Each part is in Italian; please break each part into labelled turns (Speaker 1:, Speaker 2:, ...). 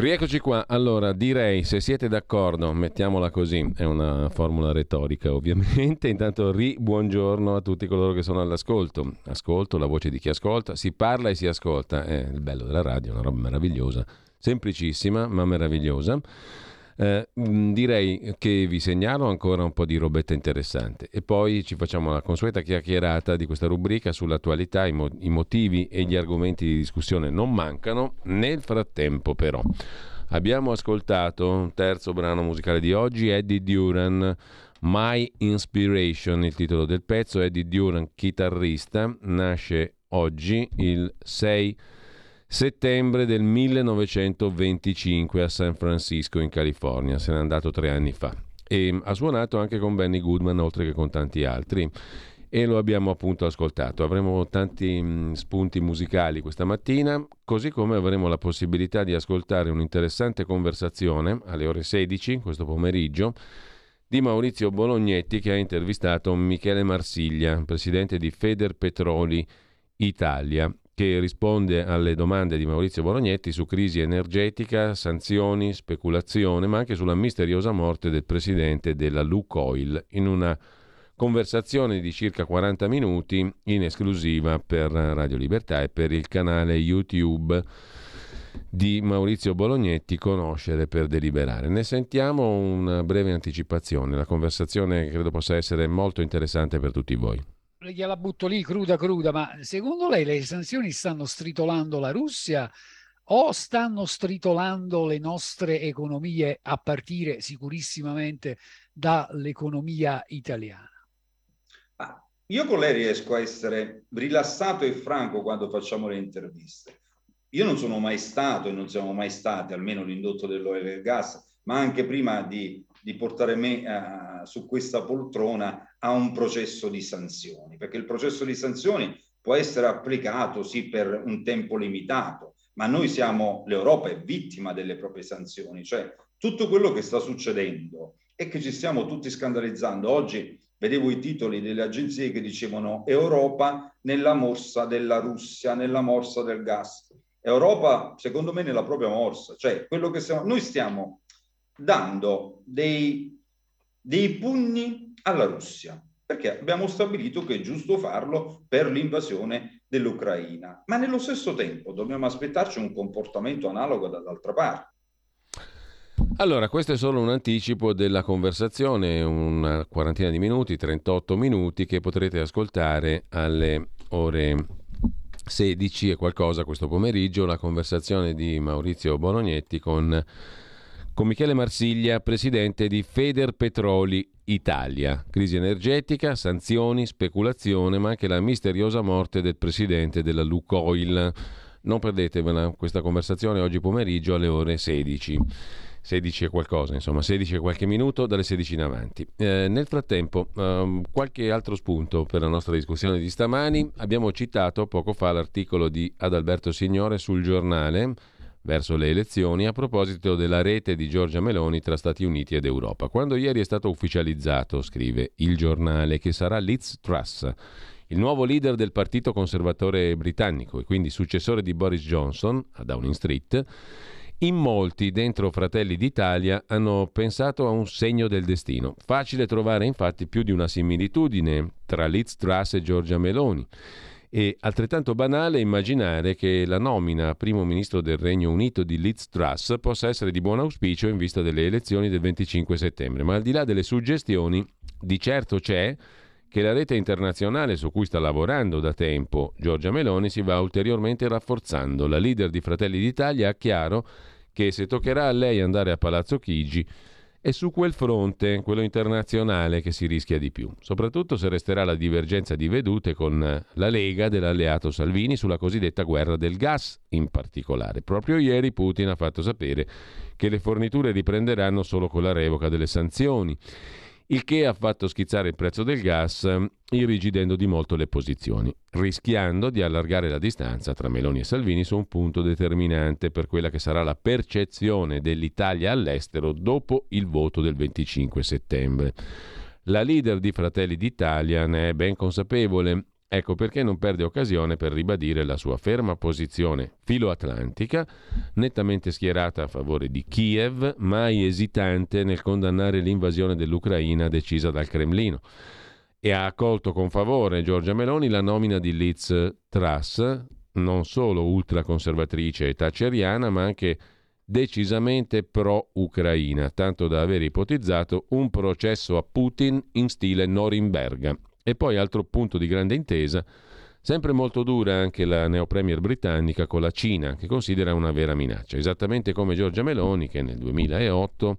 Speaker 1: Rieccoci qua. Allora, direi, se siete d'accordo, mettiamola così, è una formula retorica ovviamente. Intanto, ri buongiorno a tutti coloro che sono all'ascolto. Ascolto la voce di chi ascolta, si parla e si ascolta. È il bello della radio, una roba meravigliosa, semplicissima ma meravigliosa. Eh, mh, direi che vi segnalo ancora un po' di robetta interessante e poi ci facciamo la consueta chiacchierata di questa rubrica sull'attualità, i, mo- i motivi e gli argomenti di discussione non mancano. Nel frattempo però abbiamo ascoltato un terzo brano musicale di oggi, Eddie Duran, My Inspiration, il titolo del pezzo, Eddie Duran, chitarrista, nasce oggi il 6 settembre del 1925 a San Francisco in California, se n'è andato tre anni fa. E ha suonato anche con Benny Goodman oltre che con tanti altri. E lo abbiamo appunto ascoltato. Avremo tanti mh, spunti musicali questa mattina, così come avremo la possibilità di ascoltare un'interessante conversazione alle ore 16 questo pomeriggio di Maurizio Bolognetti che ha intervistato Michele Marsiglia, presidente di Feder Petroli Italia, che risponde alle domande di Maurizio Bolognetti su crisi energetica, sanzioni, speculazione, ma anche sulla misteriosa morte del presidente della Lukoil in una conversazione di circa 40 minuti in esclusiva per Radio Libertà e per il canale YouTube di Maurizio Bolognetti Conoscere per deliberare. Ne sentiamo una breve anticipazione, la conversazione credo possa essere molto interessante per tutti voi.
Speaker 2: Gliela butto lì cruda cruda, ma secondo lei le sanzioni stanno stritolando la Russia o stanno stritolando le nostre economie a partire sicurissimamente dall'economia italiana?
Speaker 3: Io con lei riesco a essere rilassato e franco quando facciamo le interviste. Io non sono mai stato e non siamo mai stati, almeno l'indotto dell'oil e del gas, ma anche prima di, di portare me eh, su questa poltrona a un processo di sanzioni, perché il processo di sanzioni può essere applicato sì per un tempo limitato, ma noi siamo, l'Europa è vittima delle proprie sanzioni, cioè tutto quello che sta succedendo e che ci stiamo tutti scandalizzando. Oggi vedevo i titoli delle agenzie che dicevano Europa nella morsa della Russia, nella morsa del gas. Europa, secondo me, nella propria morsa, cioè quello che stiamo, noi stiamo dando dei, dei pugni alla Russia, perché abbiamo stabilito che è giusto farlo per l'invasione dell'Ucraina, ma nello stesso tempo dobbiamo aspettarci un comportamento analogo dall'altra parte.
Speaker 1: Allora, questo è solo un anticipo della conversazione, una quarantina di minuti, 38 minuti, che potrete ascoltare alle ore 16 e qualcosa questo pomeriggio, la conversazione di Maurizio Bolognetti con, con Michele Marsiglia, presidente di Feder Petroli Italia. Crisi energetica, sanzioni, speculazione, ma anche la misteriosa morte del presidente della Lukoil. Non perdetevela questa conversazione oggi pomeriggio alle ore 16. 16 e qualcosa, insomma, 16 e qualche minuto dalle 16 in avanti. Eh, nel frattempo, ehm, qualche altro spunto per la nostra discussione di stamani. Abbiamo citato poco fa l'articolo di Adalberto Signore sul giornale verso le elezioni a proposito della rete di Giorgia Meloni tra Stati Uniti ed Europa. Quando ieri è stato ufficializzato, scrive il giornale, che sarà Liz Truss, il nuovo leader del partito conservatore britannico e quindi successore di Boris Johnson a Downing Street, in molti dentro Fratelli d'Italia hanno pensato a un segno del destino. Facile trovare infatti più di una similitudine tra Liz Truss e Giorgia Meloni. E altrettanto banale immaginare che la nomina a primo ministro del Regno Unito di Liz Truss possa essere di buon auspicio in vista delle elezioni del 25 settembre. Ma al di là delle suggestioni, di certo c'è che la rete internazionale su cui sta lavorando da tempo Giorgia Meloni si va ulteriormente rafforzando. La leader di Fratelli d'Italia ha chiaro che se toccherà a lei andare a Palazzo Chigi è su quel fronte, quello internazionale, che si rischia di più, soprattutto se resterà la divergenza di vedute con la Lega dell'alleato Salvini sulla cosiddetta guerra del gas in particolare. Proprio ieri Putin ha fatto sapere che le forniture riprenderanno solo con la revoca delle sanzioni. Il che ha fatto schizzare il prezzo del gas, eh, irrigidendo di molto le posizioni, rischiando di allargare la distanza tra Meloni e Salvini su un punto determinante per quella che sarà la percezione dell'Italia all'estero dopo il voto del 25 settembre. La leader di Fratelli d'Italia ne è ben consapevole Ecco perché non perde occasione per ribadire la sua ferma posizione filoatlantica, nettamente schierata a favore di Kiev, mai esitante nel condannare l'invasione dell'Ucraina decisa dal Cremlino. E ha accolto con favore Giorgia Meloni la nomina di Liz Truss, non solo ultraconservatrice e taceriana, ma anche decisamente pro-Ucraina, tanto da aver ipotizzato un processo a Putin in stile Norimberga e poi altro punto di grande intesa, sempre molto dura anche la neopremier britannica con la Cina, che considera una vera minaccia, esattamente come Giorgia Meloni che nel 2008,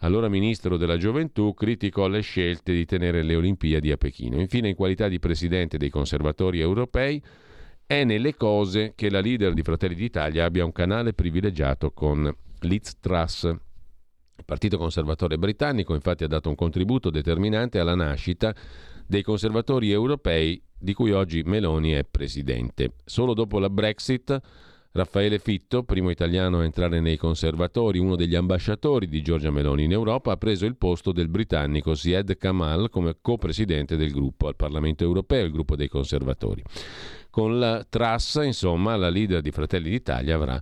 Speaker 1: allora ministro della gioventù, criticò le scelte di tenere le Olimpiadi a Pechino. Infine, in qualità di presidente dei conservatori europei, è nelle cose che la leader di Fratelli d'Italia abbia un canale privilegiato con Liz Truss. Il Partito Conservatore britannico infatti ha dato un contributo determinante alla nascita dei conservatori europei di cui oggi Meloni è presidente. Solo dopo la Brexit Raffaele Fitto, primo italiano a entrare nei conservatori, uno degli ambasciatori di Giorgia Meloni in Europa, ha preso il posto del britannico Syed Kamal come co-presidente del gruppo al Parlamento europeo, il gruppo dei conservatori. Con la Trassa, insomma, la leader di Fratelli d'Italia avrà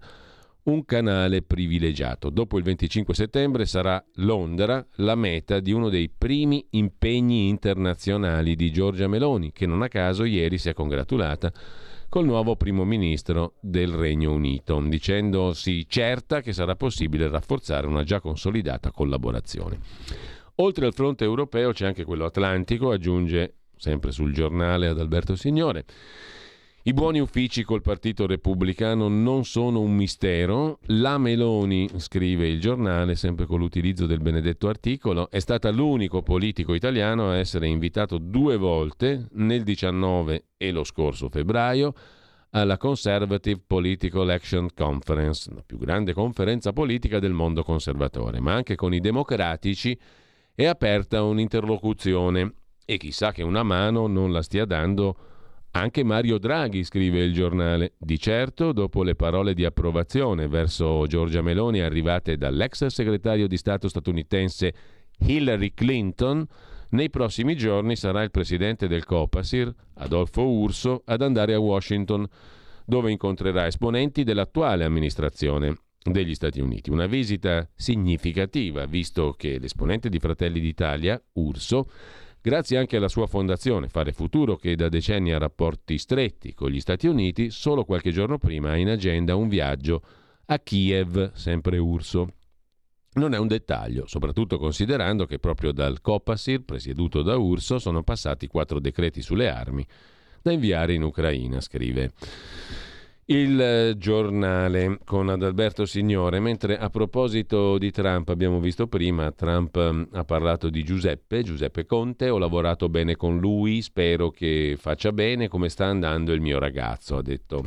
Speaker 1: un canale privilegiato. Dopo il 25 settembre sarà Londra la meta di uno dei primi impegni internazionali di Giorgia Meloni, che non a caso ieri si è congratulata col nuovo primo ministro del Regno Unito, dicendosi certa che sarà possibile rafforzare una già consolidata collaborazione. Oltre al fronte europeo c'è anche quello atlantico, aggiunge sempre sul giornale ad Alberto Signore. I buoni uffici col Partito Repubblicano non sono un mistero. La Meloni, scrive il giornale, sempre con l'utilizzo del benedetto articolo, è stata l'unico politico italiano a essere invitato due volte, nel 19 e lo scorso febbraio, alla Conservative Political Action Conference, la più grande conferenza politica del mondo conservatore, ma anche con i democratici è aperta un'interlocuzione e chissà che una mano non la stia dando anche Mario Draghi, scrive il giornale, di certo dopo le parole di approvazione verso Giorgia Meloni arrivate dall'ex segretario di Stato statunitense Hillary Clinton, nei prossimi giorni sarà il presidente del Copasir, Adolfo Urso, ad andare a Washington, dove incontrerà esponenti dell'attuale amministrazione degli Stati Uniti. Una visita significativa, visto che l'esponente di Fratelli d'Italia, Urso, Grazie anche alla sua fondazione Fare Futuro, che da decenni ha rapporti stretti con gli Stati Uniti, solo qualche giorno prima ha in agenda un viaggio a Kiev, sempre Urso. Non è un dettaglio, soprattutto considerando che proprio dal Copasir, presieduto da Urso, sono passati quattro decreti sulle armi da inviare in Ucraina, scrive. Il eh, giornale con Adalberto Signore, mentre a proposito di Trump abbiamo visto prima, Trump mm, ha parlato di Giuseppe, Giuseppe Conte, ho lavorato bene con lui, spero che faccia bene, come sta andando il mio ragazzo, ha detto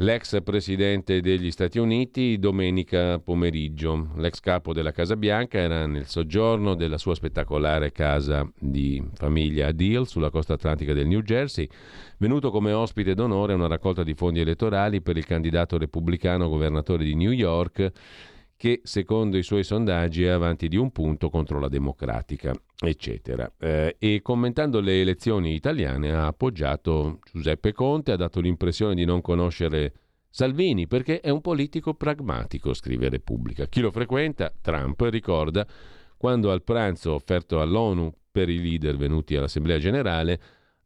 Speaker 1: l'ex presidente degli Stati Uniti domenica pomeriggio. L'ex capo della Casa Bianca era nel soggiorno della sua spettacolare casa di famiglia a Deal sulla costa atlantica del New Jersey, venuto come ospite d'onore a una raccolta di fondi elettorali per il candidato repubblicano governatore di New York che secondo i suoi sondaggi è avanti di un punto contro la democratica, eccetera. Eh, e commentando le elezioni italiane ha appoggiato Giuseppe Conte, ha dato l'impressione di non conoscere Salvini perché è un politico pragmatico, scrive Repubblica. Chi lo frequenta, Trump, ricorda quando al pranzo offerto all'ONU per i leader venuti all'Assemblea generale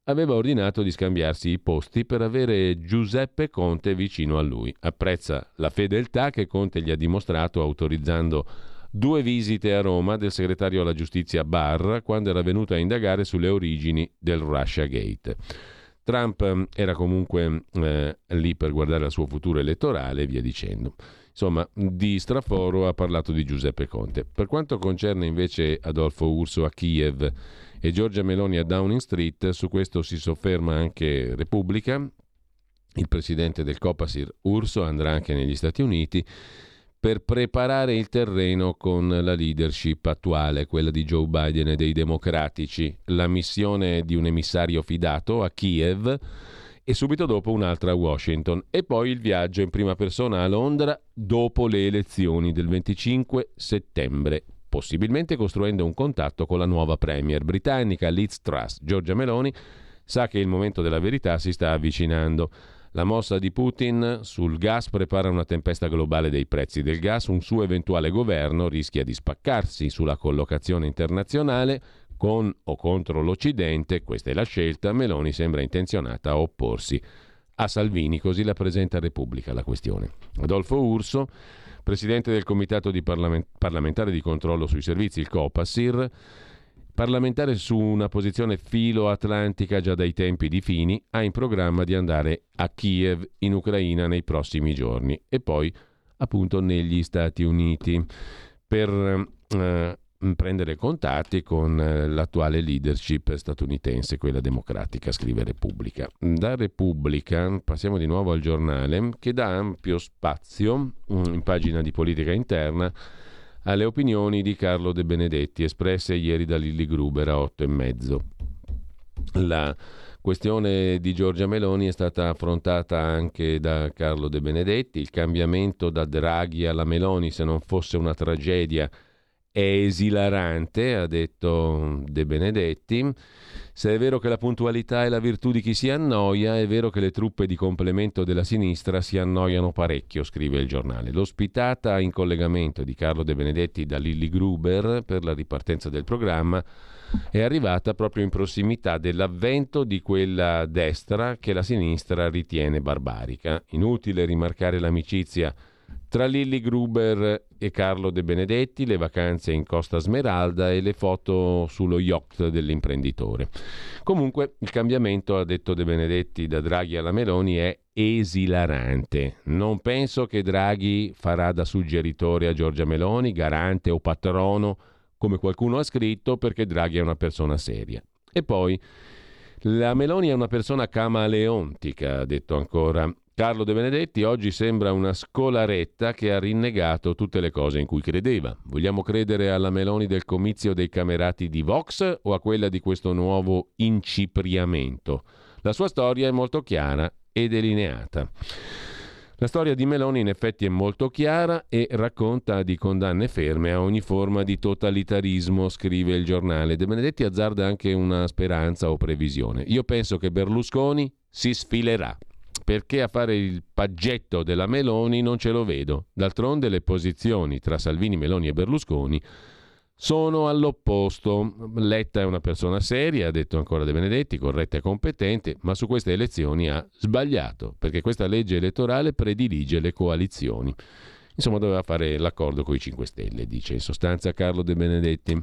Speaker 1: aveva ordinato di scambiarsi i posti per avere Giuseppe Conte vicino a lui. Apprezza la fedeltà che Conte gli ha dimostrato autorizzando due visite a Roma del segretario alla giustizia Barr quando era venuto a indagare sulle origini del Russia Gate. Trump eh, era comunque eh, lì per guardare al suo futuro elettorale e via dicendo. Insomma, di straforo ha parlato di Giuseppe Conte. Per quanto concerne invece Adolfo Urso a Kiev, e Giorgia Meloni a Downing Street. Su questo si sofferma anche Repubblica. Il presidente del Copasir Urso andrà anche negli Stati Uniti per preparare il terreno con la leadership attuale, quella di Joe Biden e dei democratici, la missione di un emissario fidato a Kiev e subito dopo un'altra a Washington e poi il viaggio in prima persona a Londra dopo le elezioni del 25 settembre possibilmente costruendo un contatto con la nuova premier britannica Liz Truss. Giorgia Meloni sa che il momento della verità si sta avvicinando. La mossa di Putin sul gas prepara una tempesta globale dei prezzi del gas, un suo eventuale governo rischia di spaccarsi sulla collocazione internazionale con o contro l'Occidente, questa è la scelta, Meloni sembra intenzionata a opporsi a Salvini, così la presenta Repubblica la questione. Adolfo Urso presidente del Comitato di parlament- parlamentare di controllo sui servizi, il COPASIR, parlamentare su una posizione filo-atlantica già dai tempi di Fini, ha in programma di andare a Kiev, in Ucraina, nei prossimi giorni e poi appunto negli Stati Uniti per eh, prendere contatti con eh, l'attuale leadership statunitense, quella democratica, scrive Repubblica. Da Repubblica passiamo di nuovo al giornale che dà ampio spazio mm, in pagina di politica interna alle opinioni di Carlo De Benedetti espresse ieri da Lilli Gruber a otto e mezzo. La questione di Giorgia Meloni è stata affrontata anche da Carlo De Benedetti, il cambiamento da Draghi alla Meloni se non fosse una tragedia è esilarante, ha detto De Benedetti. Se è vero che la puntualità è la virtù di chi si annoia, è vero che le truppe di complemento della sinistra si annoiano parecchio, scrive il giornale. L'ospitata in collegamento di Carlo De Benedetti da Lilli Gruber per la ripartenza del programma è arrivata proprio in prossimità dell'avvento di quella destra che la sinistra ritiene barbarica. Inutile rimarcare l'amicizia tra Lilli Gruber e Carlo De Benedetti, le vacanze in Costa Smeralda e le foto sullo yacht dell'imprenditore. Comunque il cambiamento, ha detto De Benedetti, da Draghi alla Meloni è esilarante. Non penso che Draghi farà da suggeritore a Giorgia Meloni, garante o patrono, come qualcuno ha scritto, perché Draghi è una persona seria. E poi la Meloni è una persona camaleontica, ha detto ancora. Carlo De Benedetti oggi sembra una scolaretta che ha rinnegato tutte le cose in cui credeva. Vogliamo credere alla Meloni del comizio dei camerati di Vox o a quella di questo nuovo incipriamento? La sua storia è molto chiara e delineata. La storia di Meloni in effetti è molto chiara e racconta di condanne ferme a ogni forma di totalitarismo, scrive il giornale. De Benedetti azzarda anche una speranza o previsione. Io penso che Berlusconi si sfilerà perché a fare il paggetto della Meloni non ce lo vedo. D'altronde le posizioni tra Salvini, Meloni e Berlusconi sono all'opposto. Letta è una persona seria, ha detto ancora De Benedetti, corretta e competente, ma su queste elezioni ha sbagliato, perché questa legge elettorale predilige le coalizioni. Insomma, doveva fare l'accordo con i 5 Stelle, dice in sostanza Carlo De Benedetti.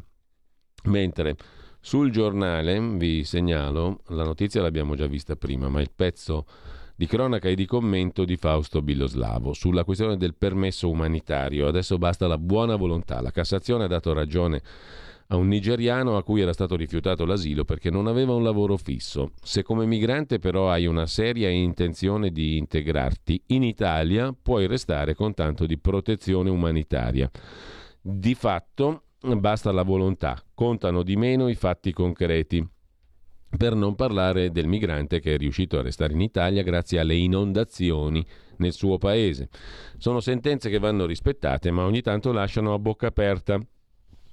Speaker 1: Mentre sul giornale vi segnalo, la notizia l'abbiamo già vista prima, ma il pezzo di cronaca e di commento di Fausto Biloslavo sulla questione del permesso umanitario. Adesso basta la buona volontà. La Cassazione ha dato ragione a un nigeriano a cui era stato rifiutato l'asilo perché non aveva un lavoro fisso. Se come migrante però hai una seria intenzione di integrarti in Italia, puoi restare con tanto di protezione umanitaria. Di fatto basta la volontà, contano di meno i fatti concreti. Per non parlare del migrante che è riuscito a restare in Italia grazie alle inondazioni nel suo paese. Sono sentenze che vanno rispettate, ma ogni tanto lasciano a bocca aperta.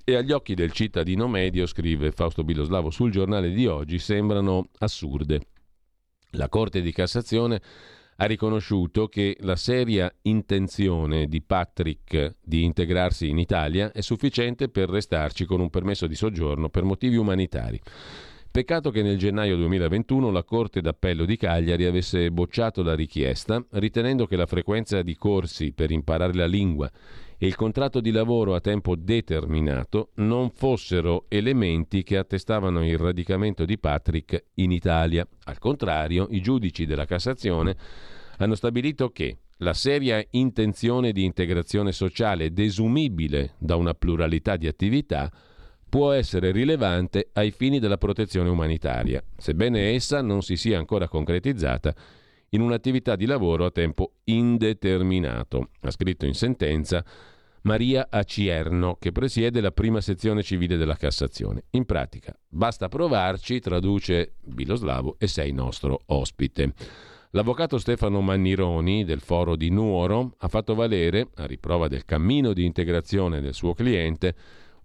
Speaker 1: E agli occhi del cittadino medio, scrive Fausto Biloslavo sul giornale di oggi, sembrano assurde. La Corte di Cassazione ha riconosciuto che la seria intenzione di Patrick di integrarsi in Italia è sufficiente per restarci con un permesso di soggiorno per motivi umanitari. Peccato che nel gennaio 2021 la Corte d'Appello di Cagliari avesse bocciato la richiesta, ritenendo che la frequenza di corsi per imparare la lingua e il contratto di lavoro a tempo determinato non fossero elementi che attestavano il radicamento di Patrick in Italia. Al contrario, i giudici della Cassazione hanno stabilito che la seria intenzione di integrazione sociale desumibile da una pluralità di attività può essere rilevante ai fini della protezione umanitaria. Sebbene essa non si sia ancora concretizzata, in un'attività di lavoro a tempo indeterminato. Ha scritto in sentenza Maria Acierno, che presiede la prima sezione civile della Cassazione. In pratica, basta provarci, traduce Biloslavo, e sei nostro ospite. L'avvocato Stefano Mannironi del foro di Nuoro ha fatto valere, a riprova del cammino di integrazione del suo cliente,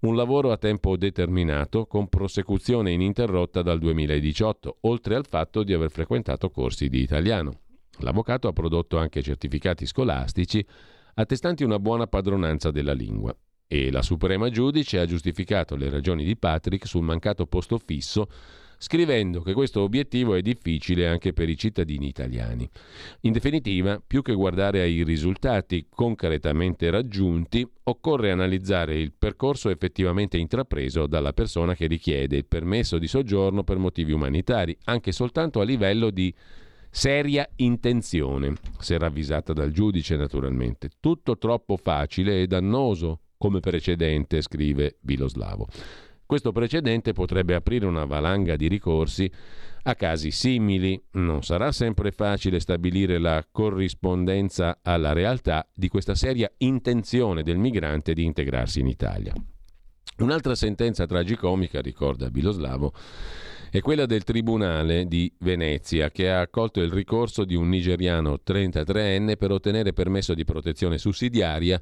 Speaker 1: un lavoro a tempo determinato con prosecuzione ininterrotta dal 2018, oltre al fatto di aver frequentato corsi di italiano. L'avvocato ha prodotto anche certificati scolastici attestanti una buona padronanza della lingua e la Suprema Giudice ha giustificato le ragioni di Patrick sul mancato posto fisso scrivendo che questo obiettivo è difficile anche per i cittadini italiani. In definitiva, più che guardare ai risultati concretamente raggiunti, occorre analizzare il percorso effettivamente intrapreso dalla persona che richiede il permesso di soggiorno per motivi umanitari, anche soltanto a livello di seria intenzione, se ravvisata dal giudice naturalmente. Tutto troppo facile e dannoso come precedente, scrive Biloslavo. Questo precedente potrebbe aprire una valanga di ricorsi a casi simili. Non sarà sempre facile stabilire la corrispondenza alla realtà di questa seria intenzione del migrante di integrarsi in Italia. Un'altra sentenza tragicomica, ricorda Biloslavo, è quella del Tribunale di Venezia che ha accolto il ricorso di un nigeriano 33enne per ottenere permesso di protezione sussidiaria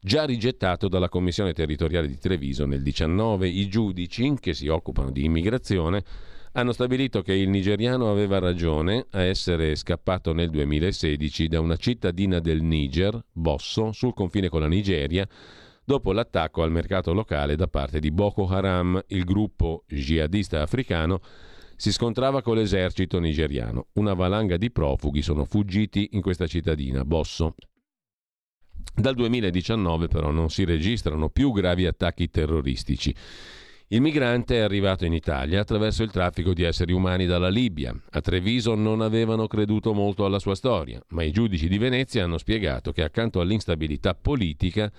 Speaker 1: già rigettato dalla Commissione territoriale di Treviso nel 19. I giudici che si occupano di immigrazione hanno stabilito che il nigeriano aveva ragione a essere scappato nel 2016 da una cittadina del Niger, Bosso, sul confine con la Nigeria, dopo l'attacco al mercato locale da parte di Boko Haram, il gruppo jihadista africano si scontrava con l'esercito nigeriano. Una valanga di profughi sono fuggiti in questa cittadina, Bosso. Dal 2019 però non si registrano più gravi attacchi terroristici. Il migrante è arrivato in Italia attraverso il traffico di esseri umani dalla Libia. A Treviso non avevano creduto molto alla sua storia, ma i giudici di Venezia hanno spiegato che accanto all'instabilità politica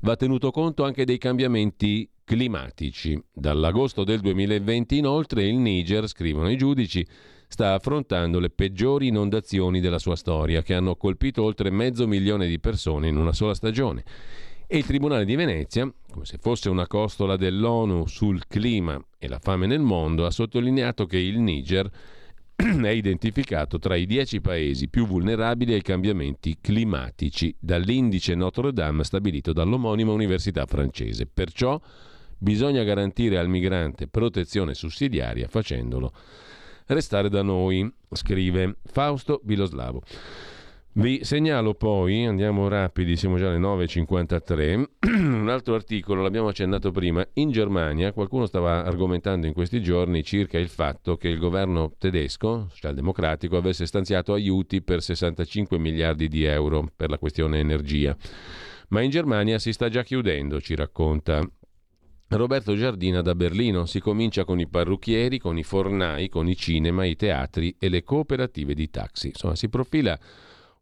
Speaker 1: va tenuto conto anche dei cambiamenti climatici. Dall'agosto del 2020 inoltre il Niger, scrivono i giudici, sta affrontando le peggiori inondazioni della sua storia, che hanno colpito oltre mezzo milione di persone in una sola stagione. E il Tribunale di Venezia, come se fosse una costola dell'ONU sul clima e la fame nel mondo, ha sottolineato che il Niger è identificato tra i dieci paesi più vulnerabili ai cambiamenti climatici dall'indice Notre Dame stabilito dall'omonima università francese. Perciò bisogna garantire al migrante protezione sussidiaria facendolo restare da noi, scrive Fausto Biloslavo. Vi segnalo poi, andiamo rapidi, siamo già alle 9.53, un altro articolo, l'abbiamo accennato prima, in Germania qualcuno stava argomentando in questi giorni circa il fatto che il governo tedesco, socialdemocratico, avesse stanziato aiuti per 65 miliardi di euro per la questione energia. Ma in Germania si sta già chiudendo, ci racconta Roberto Giardina da Berlino. Si comincia con i parrucchieri, con i fornai, con i cinema, i teatri e le cooperative di taxi. Insomma, si profila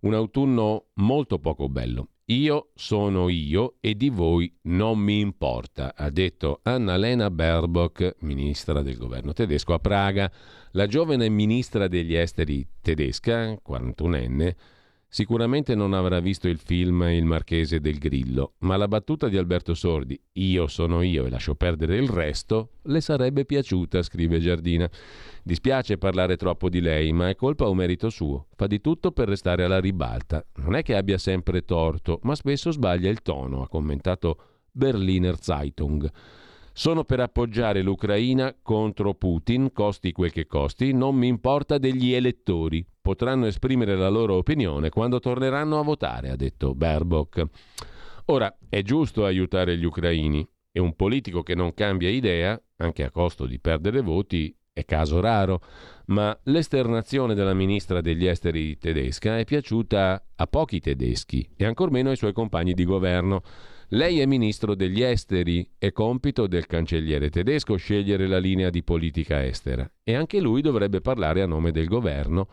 Speaker 1: un autunno molto poco bello. Io sono io e di voi non mi importa, ha detto Annalena Baerbock, ministra del governo tedesco a Praga. La giovane ministra degli esteri tedesca, 41enne, Sicuramente non avrà visto il film Il Marchese del Grillo, ma la battuta di Alberto Sordi, io sono io e lascio perdere il resto, le sarebbe piaciuta, scrive Giardina. Dispiace parlare troppo di lei, ma è colpa o merito suo. Fa di tutto per restare alla ribalta. Non è che abbia sempre torto, ma spesso sbaglia il tono, ha commentato Berliner Zeitung. Sono per appoggiare l'Ucraina contro Putin, costi quel che costi, non mi importa degli elettori. Potranno esprimere la loro opinione quando torneranno a votare, ha detto Baerbock. Ora, è giusto aiutare gli ucraini e un politico che non cambia idea, anche a costo di perdere voti, è caso raro, ma l'esternazione della ministra degli esteri tedesca è piaciuta a pochi tedeschi e ancor meno ai suoi compagni di governo. Lei è ministro degli esteri, è compito del cancelliere tedesco scegliere la linea di politica estera e anche lui dovrebbe parlare a nome del governo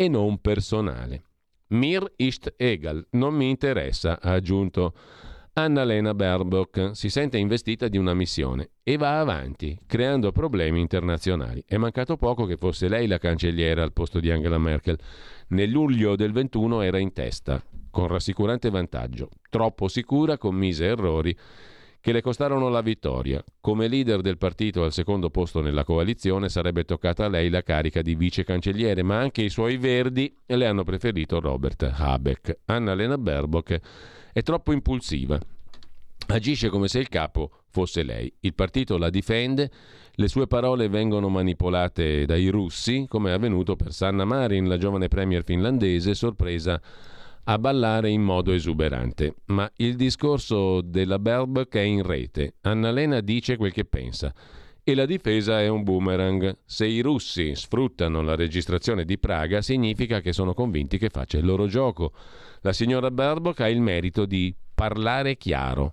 Speaker 1: e non personale. Mir ist egal, non mi interessa, ha aggiunto Annalena Baerbock si sente investita di una missione e va avanti, creando problemi internazionali. È mancato poco che fosse lei la cancelliera al posto di Angela Merkel. Nel luglio del 21 era in testa, con rassicurante vantaggio. Troppo sicura commise errori che le costarono la vittoria. Come leader del partito al secondo posto nella coalizione sarebbe toccata a lei la carica di vice cancelliere, ma anche i suoi verdi le hanno preferito Robert Habeck. Annalena Baerbock è troppo impulsiva. Agisce come se il capo fosse lei. Il partito la difende, le sue parole vengono manipolate dai russi, come è avvenuto per Sanna Marin, la giovane premier finlandese, sorpresa a ballare in modo esuberante. Ma il discorso della Baerbock è in rete. Annalena dice quel che pensa. E la difesa è un boomerang. Se i russi sfruttano la registrazione di Praga, significa che sono convinti che faccia il loro gioco. La signora Baerbock ha il merito di parlare chiaro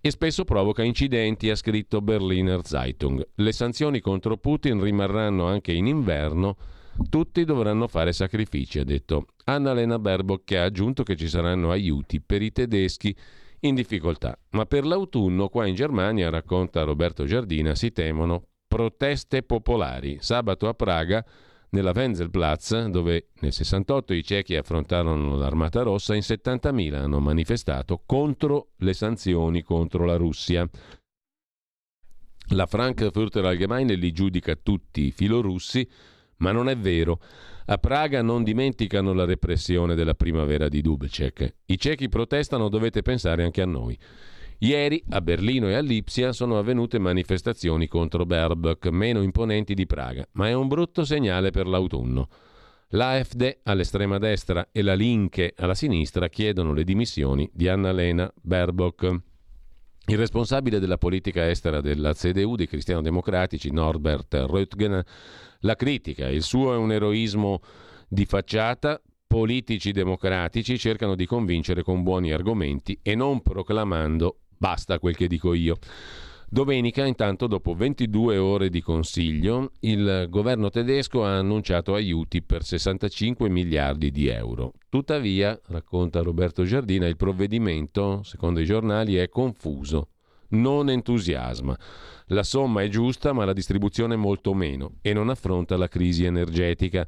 Speaker 1: e spesso provoca incidenti, ha scritto Berliner Zeitung. Le sanzioni contro Putin rimarranno anche in inverno. Tutti dovranno fare sacrifici, ha detto Annalena Baerbock, che ha aggiunto che ci saranno aiuti per i tedeschi in difficoltà. Ma per l'autunno, qua in Germania, racconta Roberto Giardina, si temono proteste popolari. Sabato a Praga nella Wenzelplatz, dove nel 68 i cechi affrontarono l'Armata Rossa, in 70.000 hanno manifestato contro le sanzioni contro la Russia. La Frankfurter Allgemeine li giudica tutti filorussi, ma non è vero. A Praga non dimenticano la repressione della primavera di Dubček. I cechi protestano, dovete pensare anche a noi. Ieri a Berlino e a Lipsia sono avvenute manifestazioni contro Baerbock meno imponenti di Praga, ma è un brutto segnale per l'autunno. L'AfD all'estrema destra e la Linke alla sinistra chiedono le dimissioni di Annalena Baerbock. Il responsabile della politica estera della CDU dei cristiano-democratici, Norbert Röttgen, la critica. Il suo è un eroismo di facciata politici democratici cercano di convincere con buoni argomenti e non proclamando Basta quel che dico io. Domenica, intanto, dopo 22 ore di consiglio, il governo tedesco ha annunciato aiuti per 65 miliardi di euro. Tuttavia, racconta Roberto Giardina, il provvedimento, secondo i giornali, è confuso, non entusiasma. La somma è giusta, ma la distribuzione molto meno e non affronta la crisi energetica.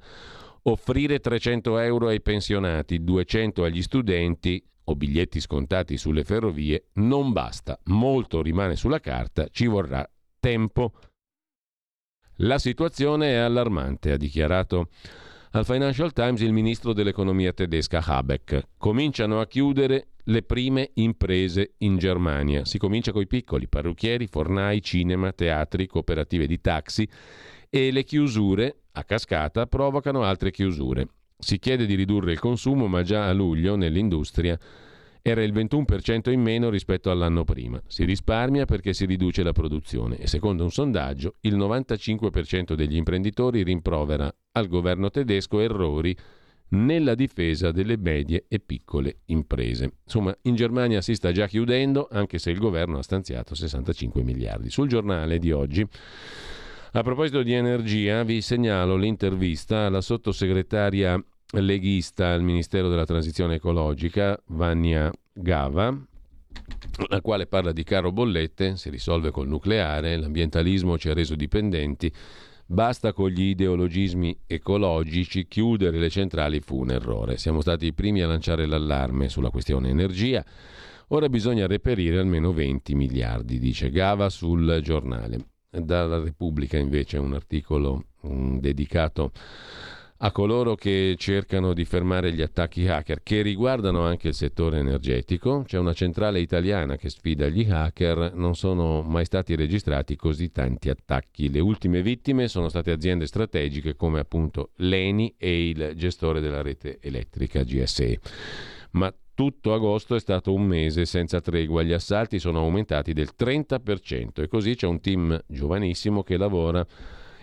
Speaker 1: Offrire 300 euro ai pensionati, 200 agli studenti o biglietti scontati sulle ferrovie non basta, molto rimane sulla carta, ci vorrà tempo. La situazione è allarmante, ha dichiarato al Financial Times il ministro dell'economia tedesca Habeck. Cominciano a chiudere le prime imprese in Germania. Si comincia con i piccoli, parrucchieri, fornai, cinema, teatri, cooperative di taxi e le chiusure a cascata provocano altre chiusure. Si chiede di ridurre il consumo, ma già a luglio nell'industria era il 21% in meno rispetto all'anno prima. Si risparmia perché si riduce la produzione e secondo un sondaggio il 95% degli imprenditori rimprovera al governo tedesco errori nella difesa delle medie e piccole imprese. Insomma, in Germania si sta già chiudendo, anche se il governo ha stanziato 65 miliardi. Sul giornale di oggi a proposito di energia, vi segnalo l'intervista alla sottosegretaria leghista al Ministero della Transizione Ecologica, Vania Gava, la quale parla di caro bollette, si risolve col nucleare, l'ambientalismo ci ha reso dipendenti, basta con gli ideologismi ecologici, chiudere le centrali fu un errore. Siamo stati i primi a lanciare l'allarme sulla questione energia. Ora bisogna reperire almeno 20 miliardi, dice Gava sul giornale dalla Repubblica invece un articolo um, dedicato a coloro che cercano di fermare gli attacchi hacker che riguardano anche il settore energetico. C'è una centrale italiana che sfida gli hacker, non sono mai stati registrati così tanti attacchi. Le ultime vittime sono state aziende strategiche come appunto l'ENI e il gestore della rete elettrica GSE. Ma tutto agosto è stato un mese senza tregua, gli assalti sono aumentati del 30% e così c'è un team giovanissimo che lavora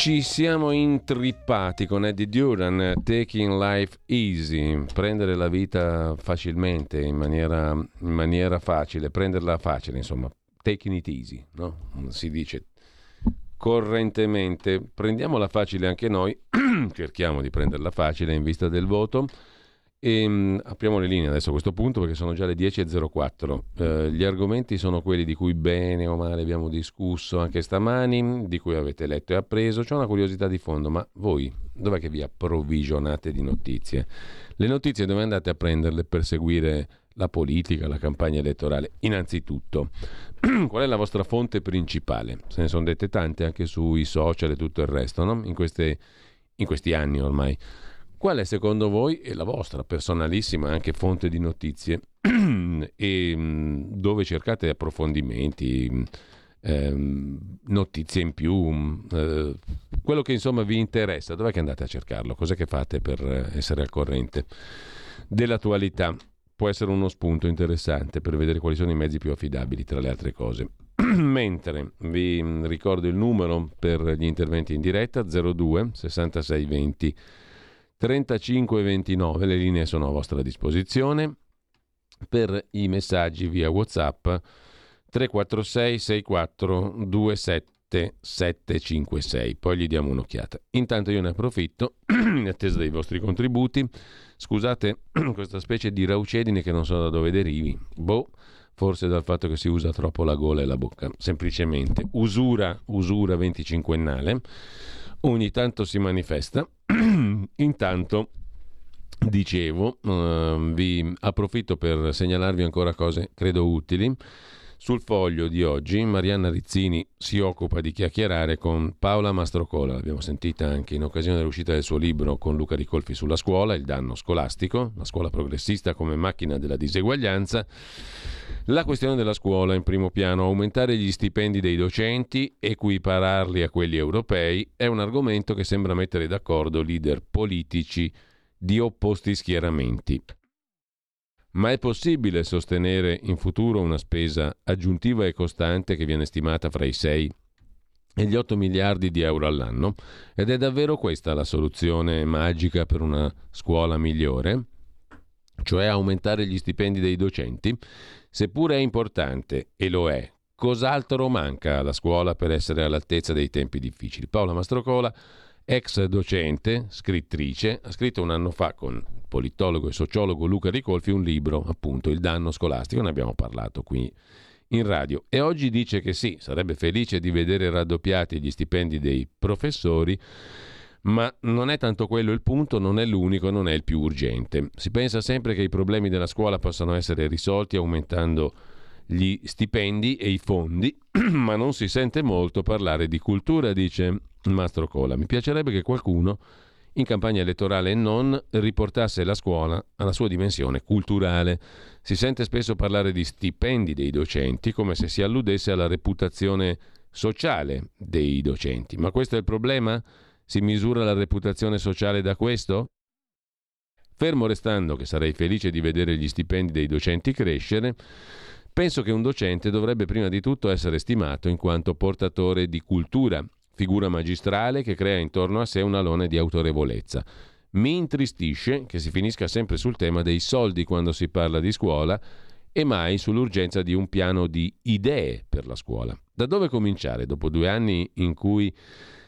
Speaker 1: Ci siamo intrippati con Eddie Duran, Taking Life Easy, prendere la vita facilmente, in maniera, in maniera facile, prenderla facile, insomma, taking it easy, no? Si dice correntemente, prendiamola facile anche noi, cerchiamo di prenderla facile in vista del voto. E, mh, apriamo le linee adesso a questo punto perché sono già le 10.04. Eh, gli argomenti sono quelli di cui bene o male abbiamo discusso anche stamani, di cui avete letto e appreso. C'è una curiosità di fondo, ma voi dov'è che vi approvvigionate di notizie? Le notizie dove andate a prenderle per seguire la politica, la campagna elettorale? Innanzitutto, qual è la vostra fonte principale? Se ne sono dette tante anche sui social e tutto il resto, no? in, queste, in questi anni ormai. Qual è secondo voi e la vostra personalissima anche fonte di notizie e mh, dove cercate approfondimenti, mh, ehm, notizie in più, mh, eh, quello che insomma vi interessa, dov'è che andate a cercarlo? Cos'è che fate per eh, essere al corrente dell'attualità? Può essere uno spunto interessante per vedere quali sono i mezzi più affidabili, tra le altre cose. Mentre vi ricordo il numero per gli interventi in diretta 02 66 20 3529, le linee sono a vostra disposizione. Per i messaggi via WhatsApp 346 64 27 7756. Poi gli diamo un'occhiata. Intanto io ne approfitto, in attesa dei vostri contributi. Scusate questa specie di raucedine che non so da dove derivi. Boh, forse dal fatto che si usa troppo la gola e la bocca. Semplicemente usura, usura 25ennale. Ogni tanto si manifesta. Intanto dicevo, eh, vi approfitto per segnalarvi ancora cose credo utili. Sul foglio di oggi Marianna Rizzini si occupa di chiacchierare con Paola Mastrocola, l'abbiamo sentita anche in occasione dell'uscita del suo libro con Luca Ricolfi sulla scuola, il danno scolastico, la scuola progressista come macchina della diseguaglianza. La questione della scuola in primo piano, aumentare gli stipendi dei docenti, equipararli a quelli europei, è un argomento che sembra mettere d'accordo leader politici di opposti schieramenti. Ma è possibile sostenere in futuro una spesa aggiuntiva e costante che viene stimata fra i 6 e gli 8 miliardi di euro all'anno? Ed è davvero questa la soluzione magica per una scuola migliore? Cioè aumentare gli stipendi dei docenti? Seppure è importante, e lo è, cos'altro manca alla scuola per essere all'altezza dei tempi difficili? Paola Mastrocola ex docente, scrittrice, ha scritto un anno fa con politologo e sociologo Luca Ricolfi un libro, appunto, Il danno scolastico, ne abbiamo parlato qui in radio e oggi dice che sì, sarebbe felice di vedere raddoppiati gli stipendi dei professori, ma non è tanto quello il punto, non è l'unico, non è il più urgente. Si pensa sempre che i problemi della scuola possano essere risolti aumentando gli stipendi e i fondi, ma non si sente molto parlare di cultura, dice Mastro Cola. Mi piacerebbe che qualcuno in campagna elettorale e non riportasse la scuola alla sua dimensione culturale. Si sente spesso parlare di stipendi dei docenti come se si alludesse alla reputazione sociale dei docenti. Ma questo è il problema? Si misura la reputazione sociale da questo? Fermo restando che sarei felice di vedere gli stipendi dei docenti crescere, penso che un docente dovrebbe prima di tutto essere stimato in quanto portatore di cultura figura magistrale che crea intorno a sé un alone di autorevolezza. Mi intristisce che si finisca sempre sul tema dei soldi quando si parla di scuola e mai sull'urgenza di un piano di idee per la scuola. Da dove cominciare dopo due anni in cui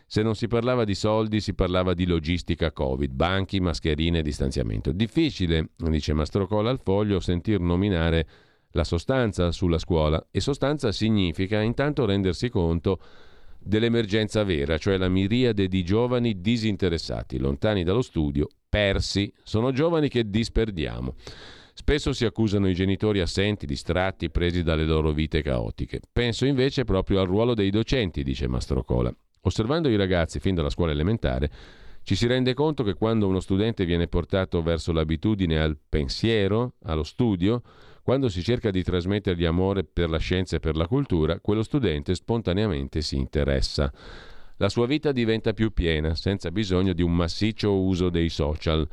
Speaker 1: se non si parlava di soldi si parlava di logistica Covid, banchi, mascherine e distanziamento? Difficile, dice Mastrocola al foglio, sentir nominare la sostanza sulla scuola e sostanza significa intanto rendersi conto dell'emergenza vera, cioè la miriade di giovani disinteressati, lontani dallo studio, persi. Sono giovani che disperdiamo. Spesso si accusano i genitori assenti, distratti, presi dalle loro vite caotiche. Penso invece proprio al ruolo dei docenti, dice Mastro Cola. Osservando i ragazzi fin dalla scuola elementare, ci si rende conto che quando uno studente viene portato verso l'abitudine al pensiero, allo studio, quando si cerca di trasmettergli amore per la scienza e per la cultura, quello studente spontaneamente si interessa. La sua vita diventa più piena, senza bisogno di un massiccio uso dei social.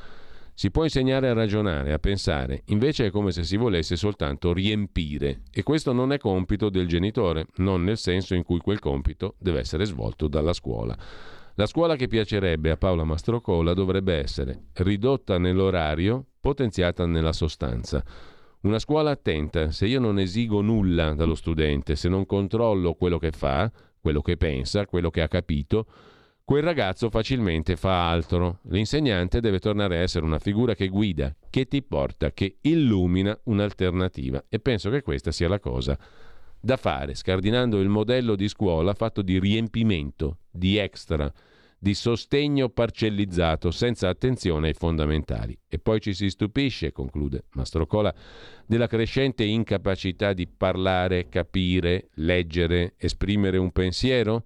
Speaker 1: Si può insegnare a ragionare, a pensare, invece è come se si volesse soltanto riempire e questo non è compito del genitore, non nel senso in cui quel compito deve essere svolto dalla scuola. La scuola che piacerebbe a Paola Mastrocola dovrebbe essere ridotta nell'orario, potenziata nella sostanza. Una scuola attenta, se io non esigo nulla dallo studente, se non controllo quello che fa, quello che pensa, quello che ha capito, quel ragazzo facilmente fa altro. L'insegnante deve tornare a essere una figura che guida, che ti porta, che illumina un'alternativa. E penso che questa sia la cosa da fare, scardinando il modello di scuola fatto di riempimento, di extra, di sostegno parcellizzato senza attenzione ai fondamentali. E poi ci si stupisce, conclude Mastrocola, della crescente incapacità di parlare, capire, leggere, esprimere un pensiero?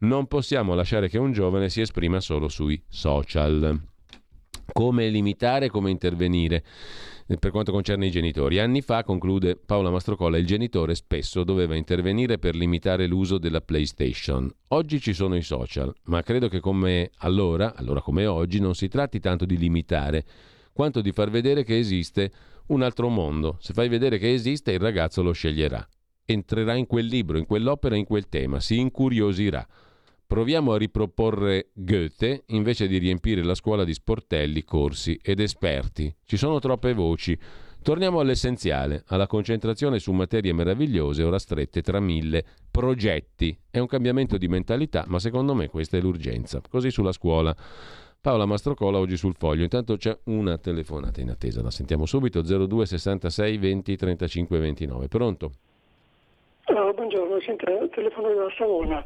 Speaker 1: Non possiamo lasciare che un giovane si esprima solo sui social. Come limitare, come intervenire? Per quanto concerne i genitori. Anni fa, conclude Paola Mastrocolla, il genitore spesso doveva intervenire per limitare l'uso della PlayStation. Oggi ci sono i social, ma credo che come allora, allora come oggi, non si tratti tanto di limitare, quanto di far vedere che esiste un altro mondo. Se fai vedere che esiste, il ragazzo lo sceglierà. Entrerà in quel libro, in quell'opera, in quel tema, si incuriosirà. Proviamo a riproporre Goethe invece di riempire la scuola di sportelli, corsi ed esperti. Ci sono troppe voci, Torniamo all'essenziale, alla concentrazione su materie meravigliose ora strette tra mille progetti. È un cambiamento di mentalità, ma secondo me questa è l'urgenza. Così sulla scuola. Paola Mastrocola oggi sul foglio. Intanto c'è una telefonata in attesa, la sentiamo subito 02 66 20 35 29. Pronto?
Speaker 4: Allora, buongiorno, senta, telefono da Savona.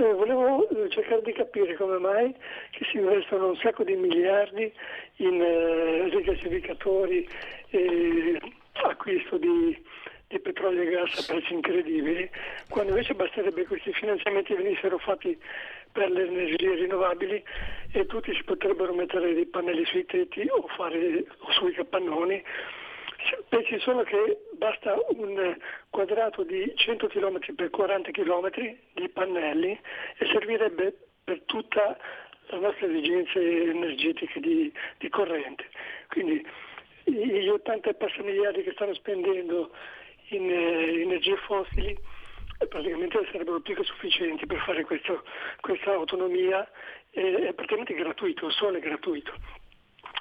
Speaker 4: Eh, volevo eh, cercare di capire come mai che si investono un sacco di miliardi in eh, rigassificatori e acquisto di, di petrolio e gas a prezzi incredibili, quando invece basterebbe che questi finanziamenti venissero fatti per le energie rinnovabili e tutti si potrebbero mettere dei pannelli sui tetti o, fare, o sui capannoni Pensi solo che basta un quadrato di 100 km per 40 km di pannelli e servirebbe per tutta la nostra esigenze energetiche di, di corrente. Quindi gli 80 e passa miliardi che stanno spendendo in eh, energie fossili praticamente sarebbero più che sufficienti per fare questo, questa autonomia, eh, è praticamente gratuito, il sole è gratuito.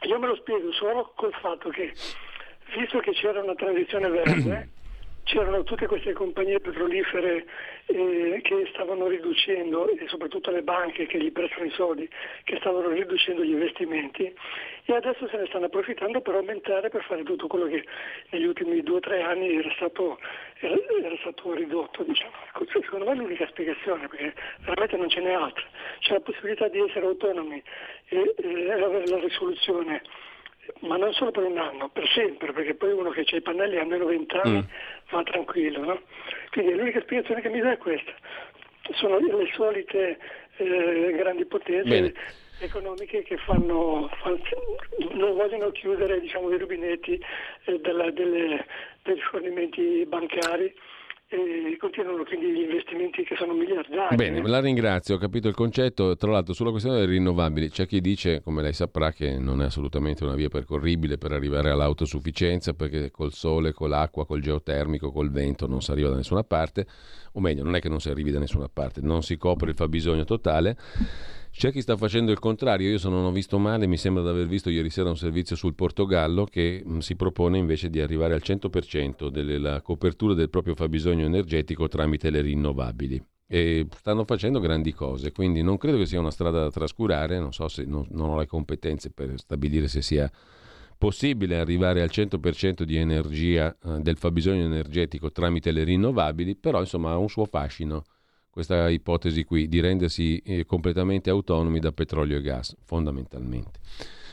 Speaker 4: Io me lo spiego solo col fatto che visto che c'era una transizione verde, c'erano tutte queste compagnie petrolifere eh, che stavano riducendo, e soprattutto le banche che gli prestano i soldi, che stavano riducendo gli investimenti e adesso se ne stanno approfittando per aumentare, per fare tutto quello che negli ultimi due o tre anni era stato, era, era stato ridotto. Diciamo. Secondo me è l'unica spiegazione, perché veramente non ce n'è altra. C'è la possibilità di essere autonomi e, e avere la risoluzione ma non solo per un anno, per sempre, perché poi uno che ha i pannelli a meno 20 anni mm. va tranquillo. No? Quindi l'unica spiegazione che mi dà è questa. Sono le solite eh, grandi potenze
Speaker 1: Bene.
Speaker 4: economiche che fanno, fanno, non vogliono chiudere diciamo, i rubinetti eh, della, delle, dei rifornimenti bancari e continuano quindi gli investimenti che sono miliardari.
Speaker 1: Bene,
Speaker 4: eh.
Speaker 1: la ringrazio, ho capito il concetto. Tra l'altro sulla questione delle rinnovabili c'è chi dice, come lei saprà, che non è assolutamente una via percorribile per arrivare all'autosufficienza perché col sole, con l'acqua, col geotermico, col vento non si arriva da nessuna parte, o meglio, non è che non si arrivi da nessuna parte, non si copre il fabbisogno totale. C'è chi sta facendo il contrario, io se non ho visto male, mi sembra di aver visto ieri sera un servizio sul Portogallo che si propone invece di arrivare al 100% della copertura del proprio fabbisogno energetico tramite le rinnovabili. E stanno facendo grandi cose, quindi non credo che sia una strada da trascurare, non so se non, non ho le competenze per stabilire se sia possibile arrivare al 100% di energia eh, del fabbisogno energetico tramite le rinnovabili, però insomma ha un suo fascino questa ipotesi qui di rendersi eh, completamente autonomi da petrolio e gas, fondamentalmente,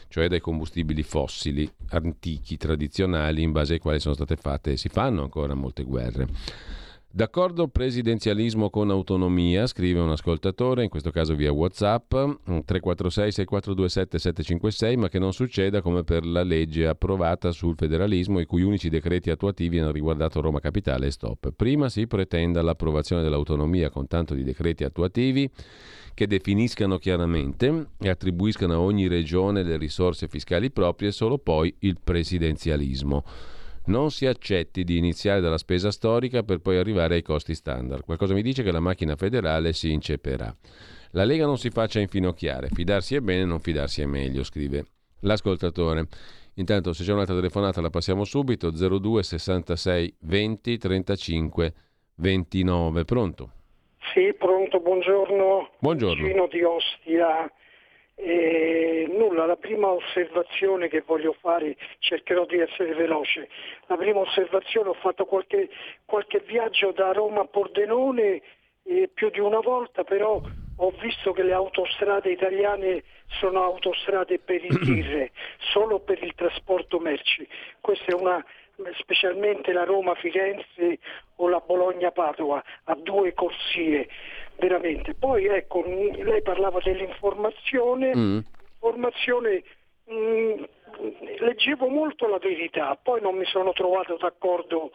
Speaker 1: cioè dai combustibili fossili antichi, tradizionali, in base ai quali sono state fatte e si fanno ancora molte guerre. D'accordo presidenzialismo con autonomia, scrive un ascoltatore, in questo caso via Whatsapp, 346 6427 756, ma che non succeda come per la legge approvata sul federalismo, i cui unici decreti attuativi hanno riguardato Roma Capitale e Stop. Prima si pretenda l'approvazione dell'autonomia con tanto di decreti attuativi che definiscano chiaramente e attribuiscano a ogni regione le risorse fiscali proprie solo poi il presidenzialismo non si accetti di iniziare dalla spesa storica per poi arrivare ai costi standard. Qualcosa mi dice che la macchina federale si incepperà. La Lega non si faccia infinocchiare, fidarsi è bene, non fidarsi è meglio, scrive l'ascoltatore. Intanto se c'è un'altra telefonata la passiamo subito, 02 66 20 35 29. Pronto?
Speaker 4: Sì, pronto, buongiorno.
Speaker 1: Buongiorno.
Speaker 4: Vicino di Ostia. Eh, nulla, la prima osservazione che voglio fare, cercherò di essere veloce. La prima osservazione, ho fatto qualche, qualche viaggio da Roma a Pordenone eh, più di una volta, però ho visto che le autostrade italiane sono autostrade per il tir, solo per il trasporto merci. Questa è una, specialmente la Roma-Firenze o la Bologna-Padova, ha due corsie veramente. Poi ecco, lei parlava dell'informazione,
Speaker 1: Mm.
Speaker 4: informazione, mh, leggevo molto la verità, poi non mi sono trovato d'accordo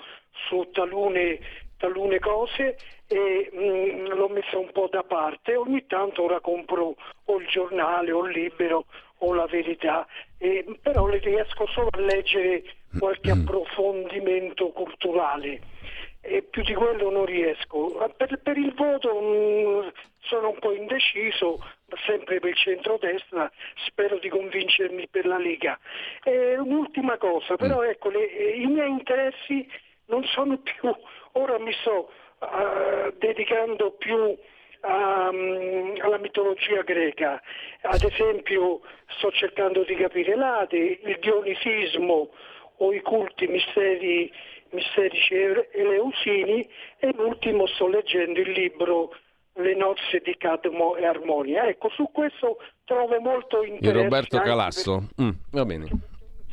Speaker 4: su talune, talune cose e mh, l'ho messa un po' da parte, ogni tanto ora compro o il giornale o il libero o la verità, e, però le riesco solo a leggere qualche approfondimento culturale e più di quello non riesco. Per, per il voto mh, sono un po' indeciso, sempre per il centrodestra, spero di convincermi per la Lega. E un'ultima cosa, però ecco, le- i miei interessi non sono più, ora mi sto eh, dedicando più mm, alla mitologia greca, ad esempio sto cercando di capire l'Ade, il dionisismo o i culti misteri, misterici eleusini e l'ultimo sto leggendo il libro Le nozze di Cadmo e Armonia. Ecco, su questo trovo molto
Speaker 1: Di
Speaker 4: interesse.
Speaker 1: Roberto Calasso. Mm, va bene.
Speaker 4: per-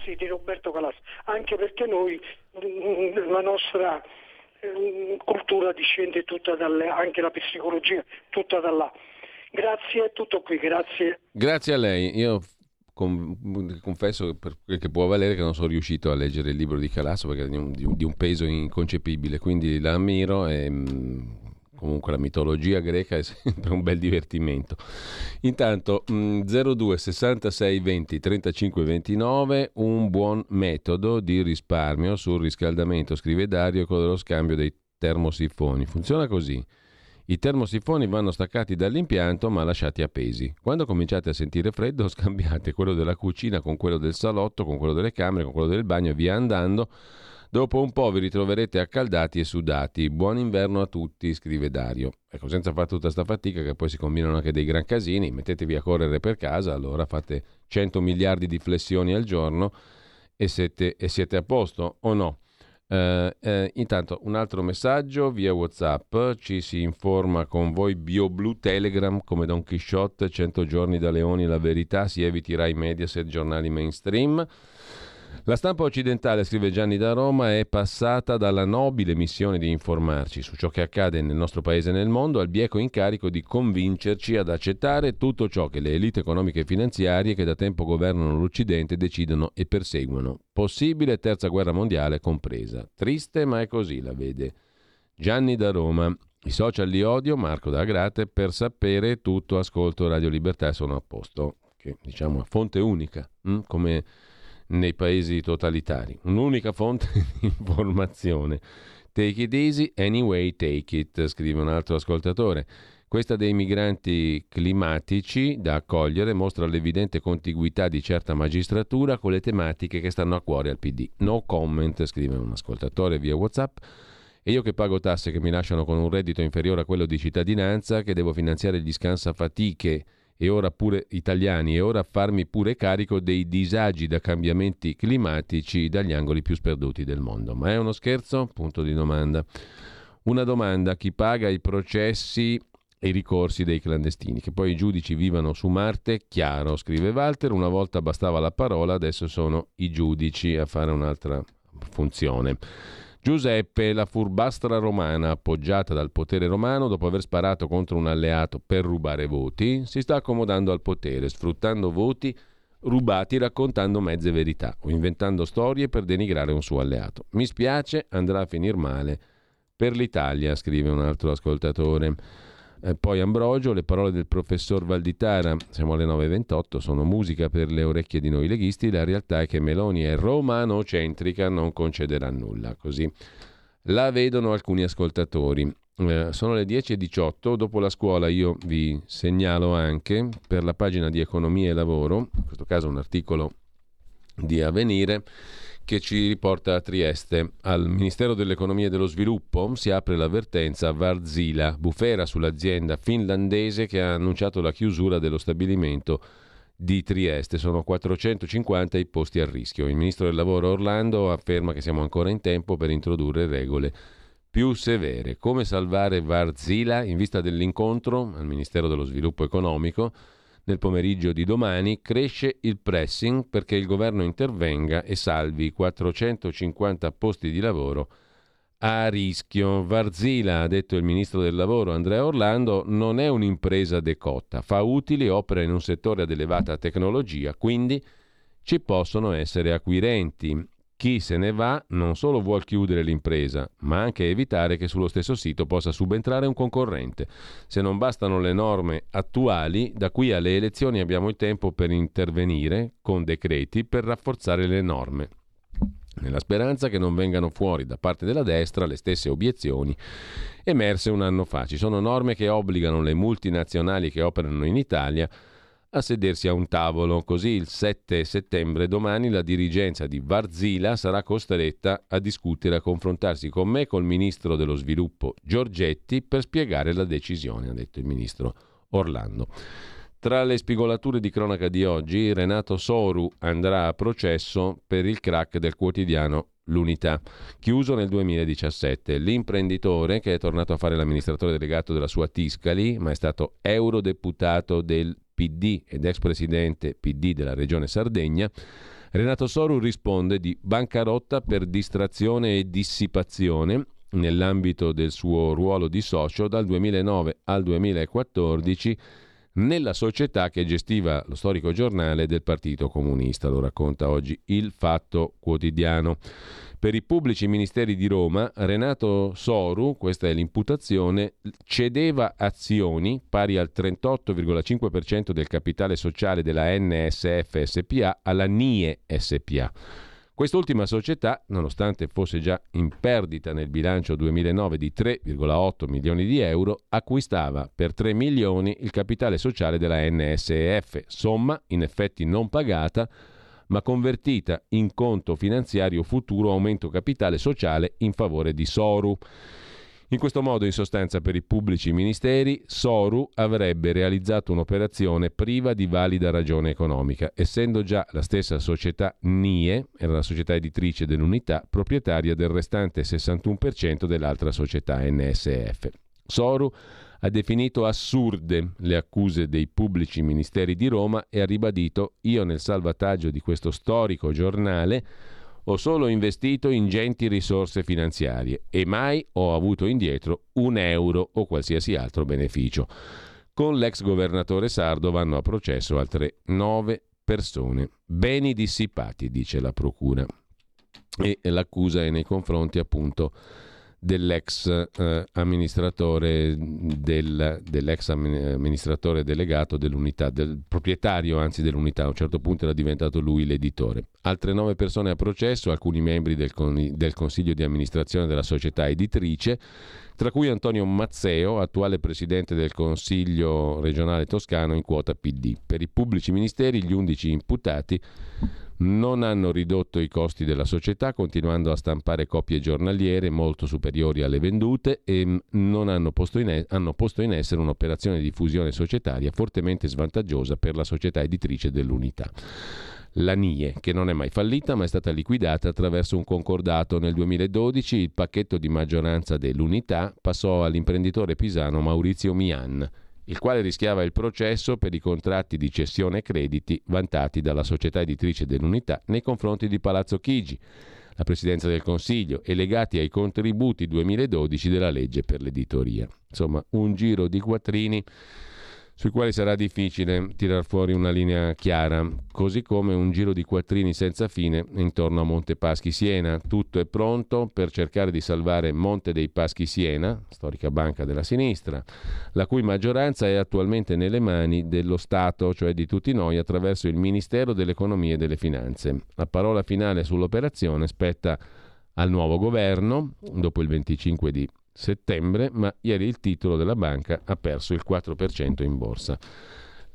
Speaker 4: sì, di Roberto Calasso, anche perché noi, mm, la nostra mm, cultura discende tutta dalle, anche la psicologia, tutta da là. Grazie, è tutto qui, grazie.
Speaker 1: Grazie a lei. Io confesso per quel che può valere che non sono riuscito a leggere il libro di Calasso perché è di un, di un- peso inconcepibile, quindi la ammiro e comunque la mitologia greca è sempre un bel divertimento. Intanto mm, 02 66 20 35 29 un buon metodo di risparmio sul riscaldamento, scrive Dario, quello dello scambio dei termosifoni. Funziona così. I termosifoni vanno staccati dall'impianto ma lasciati appesi. Quando cominciate a sentire freddo scambiate quello della cucina con quello del salotto, con quello delle camere, con quello del bagno e via andando. Dopo un po' vi ritroverete accaldati e sudati. Buon inverno a tutti, scrive Dario. Ecco, senza fare tutta sta fatica che poi si combinano anche dei gran casini, mettetevi a correre per casa, allora fate 100 miliardi di flessioni al giorno e siete, e siete a posto o no? Eh, eh, intanto un altro messaggio via Whatsapp. Ci si informa con voi BioBlue Telegram come Don Quixote 100 giorni da Leoni la verità. Si eviti Rai Mediaset giornali mainstream la stampa occidentale, scrive Gianni da Roma, è passata dalla nobile missione di informarci su ciò che accade nel nostro paese e nel mondo al bieco incarico di convincerci ad accettare tutto ciò che le elite economiche e finanziarie che da tempo governano l'Occidente decidono e perseguono. Possibile terza guerra mondiale compresa. Triste, ma è così, la vede. Gianni da Roma. I social li odio, Marco da Agrate, per sapere tutto ascolto Radio Libertà e sono a posto. Che diciamo è fonte unica, hm? come nei paesi totalitari. Un'unica fonte di informazione. Take it easy, anyway take it, scrive un altro ascoltatore. Questa dei migranti climatici da accogliere mostra l'evidente contiguità di certa magistratura con le tematiche che stanno a cuore al PD. No comment, scrive un ascoltatore via WhatsApp. E io che pago tasse che mi lasciano con un reddito inferiore a quello di cittadinanza, che devo finanziare gli scansafatiche e ora pure italiani e ora farmi pure carico dei disagi da cambiamenti climatici dagli angoli più sperduti del mondo. Ma è uno scherzo? Punto di domanda. Una domanda, chi paga i processi e i ricorsi dei clandestini? Che poi i giudici vivano su Marte? Chiaro, scrive Walter, una volta bastava la parola, adesso sono i giudici a fare un'altra funzione. Giuseppe, la furbastra romana appoggiata dal potere romano dopo aver sparato contro un alleato per rubare voti, si sta accomodando al potere, sfruttando voti rubati raccontando mezze verità o inventando storie per denigrare un suo alleato. Mi spiace, andrà a finire male per l'Italia, scrive un altro ascoltatore. Eh, poi Ambrogio, le parole del professor Valditara, siamo alle 9.28, sono musica per le orecchie di noi leghisti, la realtà è che Meloni è romano-centrica, non concederà nulla. Così la vedono alcuni ascoltatori. Eh, sono le 10.18, dopo la scuola io vi segnalo anche per la pagina di economia e lavoro, in questo caso un articolo di avvenire, che ci riporta a Trieste. Al Ministero dell'Economia e dello Sviluppo si apre l'avvertenza Varzila, bufera sull'azienda finlandese che ha annunciato la chiusura dello stabilimento di Trieste. Sono 450 i posti a rischio. Il Ministro del Lavoro Orlando afferma che siamo ancora in tempo per introdurre regole più severe. Come salvare Varzila in vista dell'incontro al Ministero dello Sviluppo Economico nel pomeriggio di domani cresce il pressing perché il governo intervenga e salvi 450 posti di lavoro a rischio. Varzila, ha detto il ministro del lavoro Andrea Orlando, non è un'impresa decotta, fa utili, opera in un settore ad elevata tecnologia, quindi ci possono essere acquirenti. Chi se ne va non solo vuol chiudere l'impresa, ma anche evitare che sullo stesso sito possa subentrare un concorrente. Se non bastano le norme attuali, da qui alle elezioni abbiamo il tempo per intervenire con decreti per rafforzare le norme. nella speranza che non vengano fuori da parte della destra le stesse obiezioni emerse un anno fa. Ci sono norme che obbligano le multinazionali che operano in Italia a sedersi a un tavolo. Così il 7 settembre domani la dirigenza di Varzila sarà costretta a discutere, a confrontarsi con me e col ministro dello sviluppo Giorgetti per spiegare la decisione, ha detto il ministro Orlando. Tra le spigolature di cronaca di oggi, Renato Soru andrà a processo per il crack del quotidiano L'Unità, chiuso nel 2017. L'imprenditore, che è tornato a fare l'amministratore delegato della sua Tiscali, ma è stato eurodeputato del PD ed ex presidente PD della regione Sardegna, Renato Soru risponde di bancarotta per distrazione e dissipazione nell'ambito del suo ruolo di socio dal 2009 al 2014 nella società che gestiva lo storico giornale del Partito Comunista, lo racconta oggi il Fatto Quotidiano. Per i pubblici ministeri di Roma, Renato Soru, questa è l'imputazione, cedeva azioni pari al 38,5% del capitale sociale della NSF SPA alla NIE SPA Quest'ultima società, nonostante fosse già in perdita nel bilancio 2009 di 3,8 milioni di euro, acquistava per 3 milioni il capitale sociale della NSF, somma in effetti non pagata ma convertita in conto finanziario futuro aumento capitale sociale in favore di Soru. In questo modo, in sostanza, per i pubblici ministeri, Soru avrebbe realizzato un'operazione priva di valida ragione economica, essendo già la stessa società NIE, era la società editrice dell'unità, proprietaria del restante 61% dell'altra società NSF. Soru ha definito assurde le accuse dei pubblici ministeri di Roma e ha ribadito io nel salvataggio di questo storico giornale ho solo investito ingenti risorse finanziarie e mai ho avuto indietro un euro o qualsiasi altro beneficio. Con l'ex governatore sardo vanno a processo altre nove persone. Beni dissipati, dice la procura. E l'accusa è nei confronti appunto dell'ex eh, amministratore del, dell'ex amministratore delegato dell'unità, del proprietario anzi dell'unità, a un certo punto era diventato lui l'editore. Altre nove persone a processo, alcuni membri del, del consiglio di amministrazione della società editrice, tra cui Antonio Mazzeo, attuale presidente del Consiglio regionale toscano in quota PD. Per i pubblici ministeri gli undici imputati non hanno ridotto i costi della società continuando a stampare copie giornaliere molto superiori alle vendute e mm, non hanno posto, in, hanno posto in essere un'operazione di fusione societaria fortemente svantaggiosa per la società editrice dell'unità. La NIE, che non è mai fallita ma è stata liquidata attraverso un concordato nel 2012, il pacchetto di maggioranza dell'unità passò all'imprenditore pisano Maurizio Mian il quale rischiava il processo per i contratti di cessione crediti vantati dalla società editrice dell'unità nei confronti di Palazzo Chigi, la Presidenza del Consiglio e legati ai contributi 2012 della legge per l'editoria. Insomma, un giro di quattrini sui quali sarà difficile tirar fuori una linea chiara, così come un giro di quattrini senza fine intorno a Monte Paschi Siena. Tutto è pronto per cercare di salvare Monte dei Paschi Siena, storica banca della sinistra, la cui maggioranza è attualmente nelle mani dello Stato, cioè di tutti noi, attraverso il Ministero dell'Economia e delle Finanze. La parola finale sull'operazione spetta al nuovo governo, dopo il 25 di settembre, ma ieri il titolo della banca ha perso il 4% in borsa.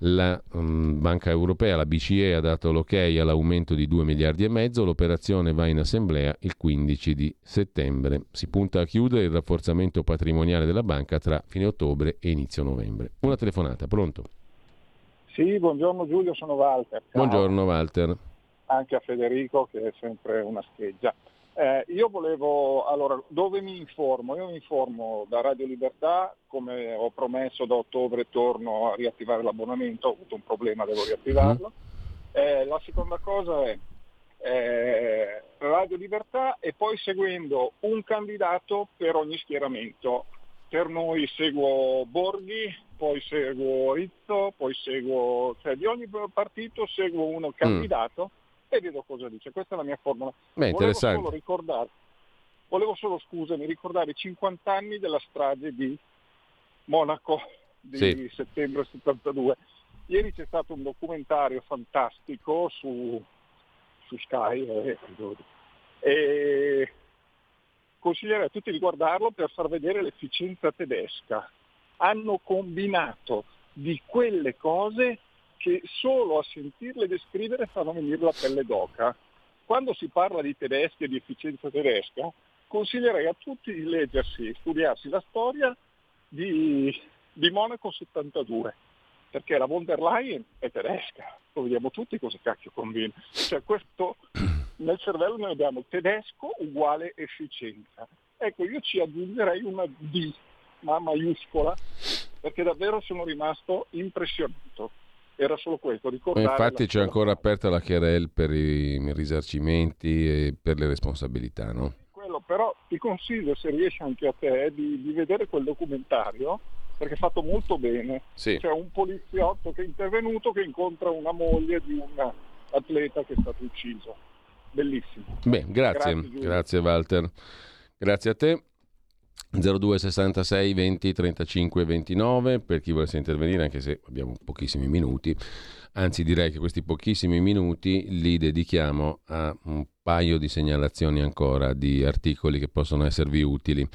Speaker 1: La um, Banca Europea, la BCE, ha dato l'ok all'aumento di 2 miliardi e mezzo, l'operazione va in assemblea il 15 di settembre. Si punta a chiudere il rafforzamento patrimoniale della banca tra fine ottobre e inizio novembre. Una telefonata, pronto?
Speaker 5: Sì, buongiorno Giulio, sono Walter. Ciao.
Speaker 1: Buongiorno Walter.
Speaker 5: Anche a Federico che è sempre una scheggia. Eh, io volevo, allora, dove mi informo? Io mi informo da Radio Libertà, come ho promesso da ottobre torno a riattivare l'abbonamento, ho avuto un problema, devo riattivarlo. Eh, la seconda cosa è eh, Radio Libertà e poi seguendo un candidato per ogni schieramento. Per noi seguo Borghi, poi seguo Rizzo, poi seguo, cioè di ogni partito seguo uno candidato e vedo cosa dice. Questa è la mia formula.
Speaker 1: Beh,
Speaker 5: volevo
Speaker 1: interessante.
Speaker 5: solo ricordare, volevo solo, scusami, ricordare i 50 anni della strage di Monaco di
Speaker 1: Sì.
Speaker 5: settembre 72. Ieri c'è stato un documentario fantastico su, su Sky, eh, E consiglierei a tutti di guardarlo per far vedere l'efficienza tedesca. Hanno combinato di quelle cose che solo a sentirle descrivere fanno venire la pelle d'oca. Quando si parla di tedeschi e di efficienza tedesca, consiglierei a tutti di leggersi, studiarsi la storia di, di Monaco 72, perché la von der Leyen è tedesca, lo vediamo tutti cosa cacchio conviene. Cioè questo nel cervello noi abbiamo tedesco uguale efficienza. Ecco, io ci aggiungerei una D, ma maiuscola, perché davvero sono rimasto impressionato. Era solo questo, ricordare...
Speaker 1: Infatti
Speaker 5: la
Speaker 1: c'è ancora aperta la querel per i risarcimenti e per le responsabilità, no?
Speaker 5: Quello, però ti consiglio, se riesci anche a te, di, di vedere quel documentario, perché è fatto molto bene.
Speaker 1: Sì.
Speaker 5: C'è un poliziotto che è intervenuto che incontra una moglie di un atleta che è stato ucciso. Bellissimo.
Speaker 1: Beh, grazie,
Speaker 5: Grazie,
Speaker 1: grazie Walter. Grazie a te. 0266 20 35 29 per chi volesse intervenire, anche se abbiamo pochissimi minuti. Anzi, direi che questi pochissimi minuti li dedichiamo a un paio di segnalazioni ancora di articoli che possono esservi utili.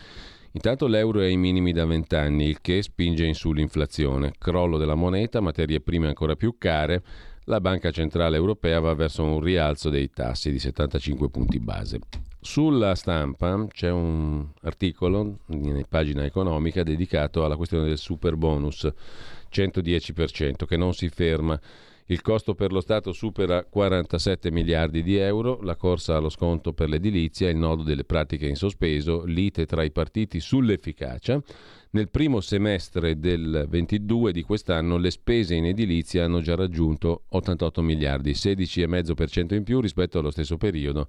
Speaker 1: Intanto l'euro è ai minimi da 20 anni, il che spinge in su l'inflazione. Crollo della moneta, materie prime ancora più care. La Banca Centrale Europea va verso un rialzo dei tassi di 75 punti base. Sulla stampa c'è un articolo in pagina economica dedicato alla questione del super bonus 110% che non si ferma. Il costo per lo Stato supera 47 miliardi di euro, la corsa allo sconto per l'edilizia, il nodo delle pratiche in sospeso, lite tra i partiti sull'efficacia. Nel primo semestre del 22 di quest'anno le spese in edilizia hanno già raggiunto 88 miliardi, 16,5% in più rispetto allo stesso periodo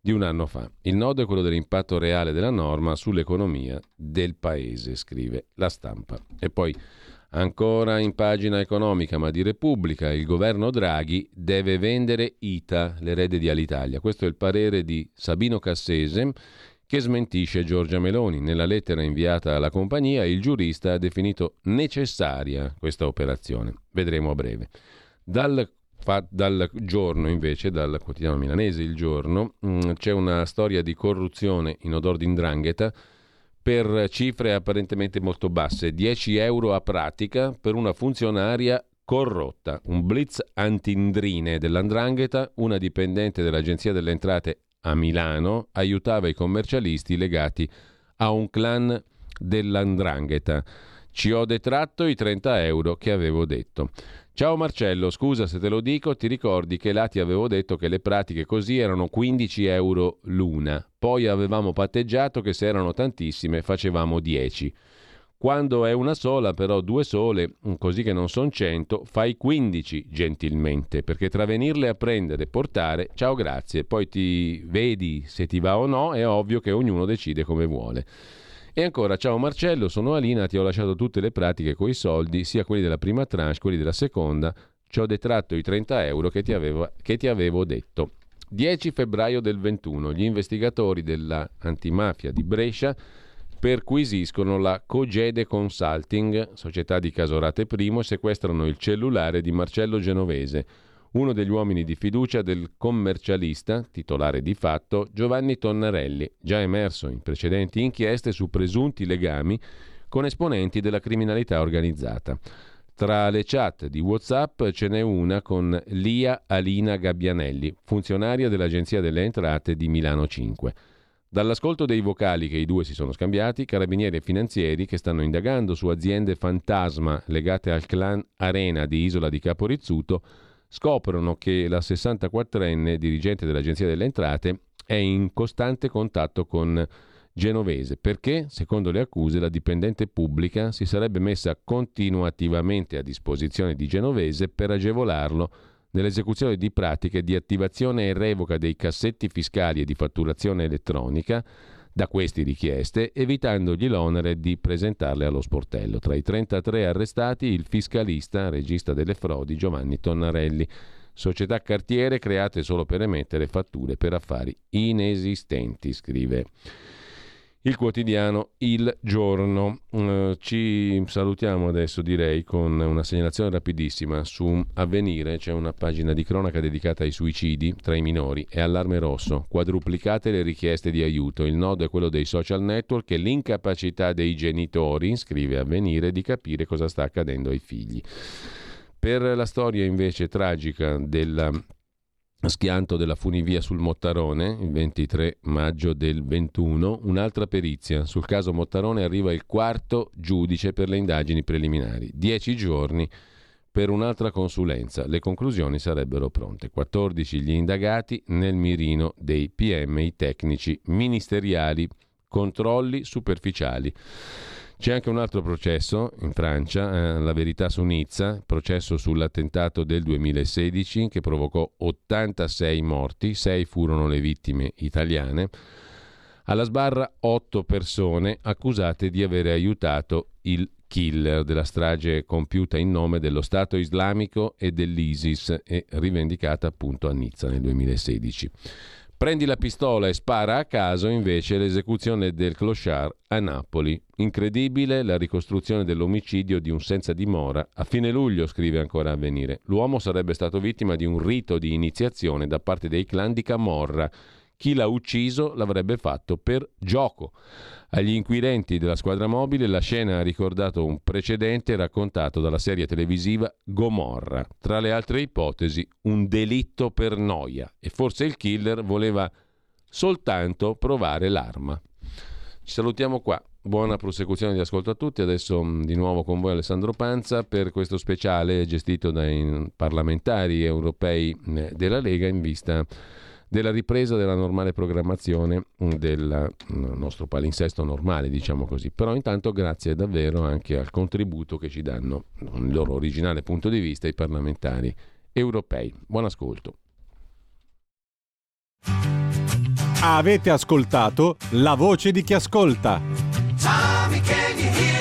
Speaker 1: di un anno fa. Il nodo è quello dell'impatto reale della norma sull'economia del paese, scrive la stampa. E poi ancora in pagina economica, ma di Repubblica, il governo Draghi deve vendere ITA, l'erede di Alitalia. Questo è il parere di Sabino Cassese che smentisce Giorgia Meloni. Nella lettera inviata alla compagnia il giurista ha definito necessaria questa operazione. Vedremo a breve. Dal fa- dal giorno invece, dal quotidiano milanese Il Giorno, mh, c'è una storia di corruzione in odor di indrangheta per cifre apparentemente molto basse, 10 euro a pratica per una funzionaria corrotta, un blitz antindrine dell'andrangheta, una dipendente dell'Agenzia delle Entrate a Milano aiutava i commercialisti legati a un clan dell'andrangheta. Ci ho detratto i 30 euro che avevo detto. Ciao Marcello, scusa se te lo dico, ti ricordi che là ti avevo detto che le pratiche così erano 15 euro l'una, poi avevamo patteggiato che se erano tantissime facevamo 10. Quando è una sola, però due sole, così che non sono 100, fai 15 gentilmente, perché tra venirle a prendere e portare, ciao grazie, poi ti vedi se ti va o no, è ovvio che ognuno decide come vuole. E ancora, ciao Marcello, sono Alina, ti ho lasciato tutte le pratiche coi soldi, sia quelli della prima tranche, quelli della seconda, ci ho detratto i 30 euro che ti, avevo, che ti avevo detto. 10 febbraio del 21, gli investigatori della antimafia di Brescia perquisiscono la Cogede Consulting, società di Casorate I, e sequestrano il cellulare di Marcello Genovese, uno degli uomini di fiducia del commercialista, titolare di fatto, Giovanni Tonnarelli, già emerso in precedenti inchieste su presunti legami con esponenti della criminalità organizzata. Tra le chat di WhatsApp ce n'è una con Lia Alina Gabbianelli, funzionaria dell'Agenzia delle Entrate di Milano 5. Dall'ascolto dei vocali che i due si sono scambiati, carabinieri e finanzieri che stanno indagando su aziende fantasma legate al clan Arena di Isola di Caporizzuto scoprono che la 64enne dirigente dell'Agenzia delle Entrate è in costante contatto con Genovese perché, secondo le accuse, la dipendente pubblica si sarebbe messa continuativamente a disposizione di Genovese per agevolarlo nell'esecuzione di pratiche di attivazione e revoca dei cassetti fiscali e di fatturazione elettronica da questi richieste, evitandogli l'onere di presentarle allo sportello. Tra i 33 arrestati il fiscalista, regista delle frodi Giovanni Tonnarelli, società cartiere create solo per emettere fatture per affari inesistenti, scrive il quotidiano Il Giorno. Uh, ci salutiamo adesso direi con una segnalazione rapidissima su Avvenire, c'è una pagina di cronaca dedicata ai suicidi tra i minori e allarme rosso, quadruplicate le richieste di aiuto, il nodo è quello dei social network e l'incapacità dei genitori, scrive Avvenire, di capire cosa sta accadendo ai figli. Per la storia invece tragica della schianto della funivia sul Mottarone, il 23 maggio del 21, un'altra perizia. Sul caso Mottarone arriva il quarto giudice per le indagini preliminari. Dieci giorni per un'altra consulenza. Le conclusioni sarebbero pronte. 14 gli indagati nel mirino dei PM, i tecnici ministeriali, controlli superficiali. C'è anche un altro processo in Francia, eh, la verità su Nizza, processo sull'attentato del 2016 che provocò 86 morti, 6 furono le vittime italiane. Alla sbarra 8 persone accusate di aver aiutato il killer della strage compiuta in nome dello Stato islamico e dell'ISIS e rivendicata appunto a Nizza nel 2016. Prendi la pistola e spara a caso invece l'esecuzione del clochard a Napoli. Incredibile la ricostruzione dell'omicidio di un senza dimora. A fine luglio, scrive ancora Avvenire, l'uomo sarebbe stato vittima di un rito di iniziazione da parte dei clan di Camorra. Chi l'ha ucciso l'avrebbe fatto per gioco. Agli inquirenti della squadra mobile la scena ha ricordato un precedente raccontato dalla serie televisiva Gomorra. Tra le altre ipotesi, un delitto per noia e forse il killer voleva soltanto provare l'arma. Ci salutiamo qua. Buona prosecuzione di ascolto a tutti. Adesso mm, di nuovo con voi Alessandro Panza per questo speciale gestito dai parlamentari europei eh, della Lega in vista della ripresa della normale programmazione del nostro palinsesto normale, diciamo così. Però intanto grazie davvero anche al contributo che ci danno, il loro originale punto di vista, i parlamentari europei. Buon ascolto.
Speaker 6: Avete ascoltato la voce di chi ascolta.
Speaker 7: Tommy, can you hear?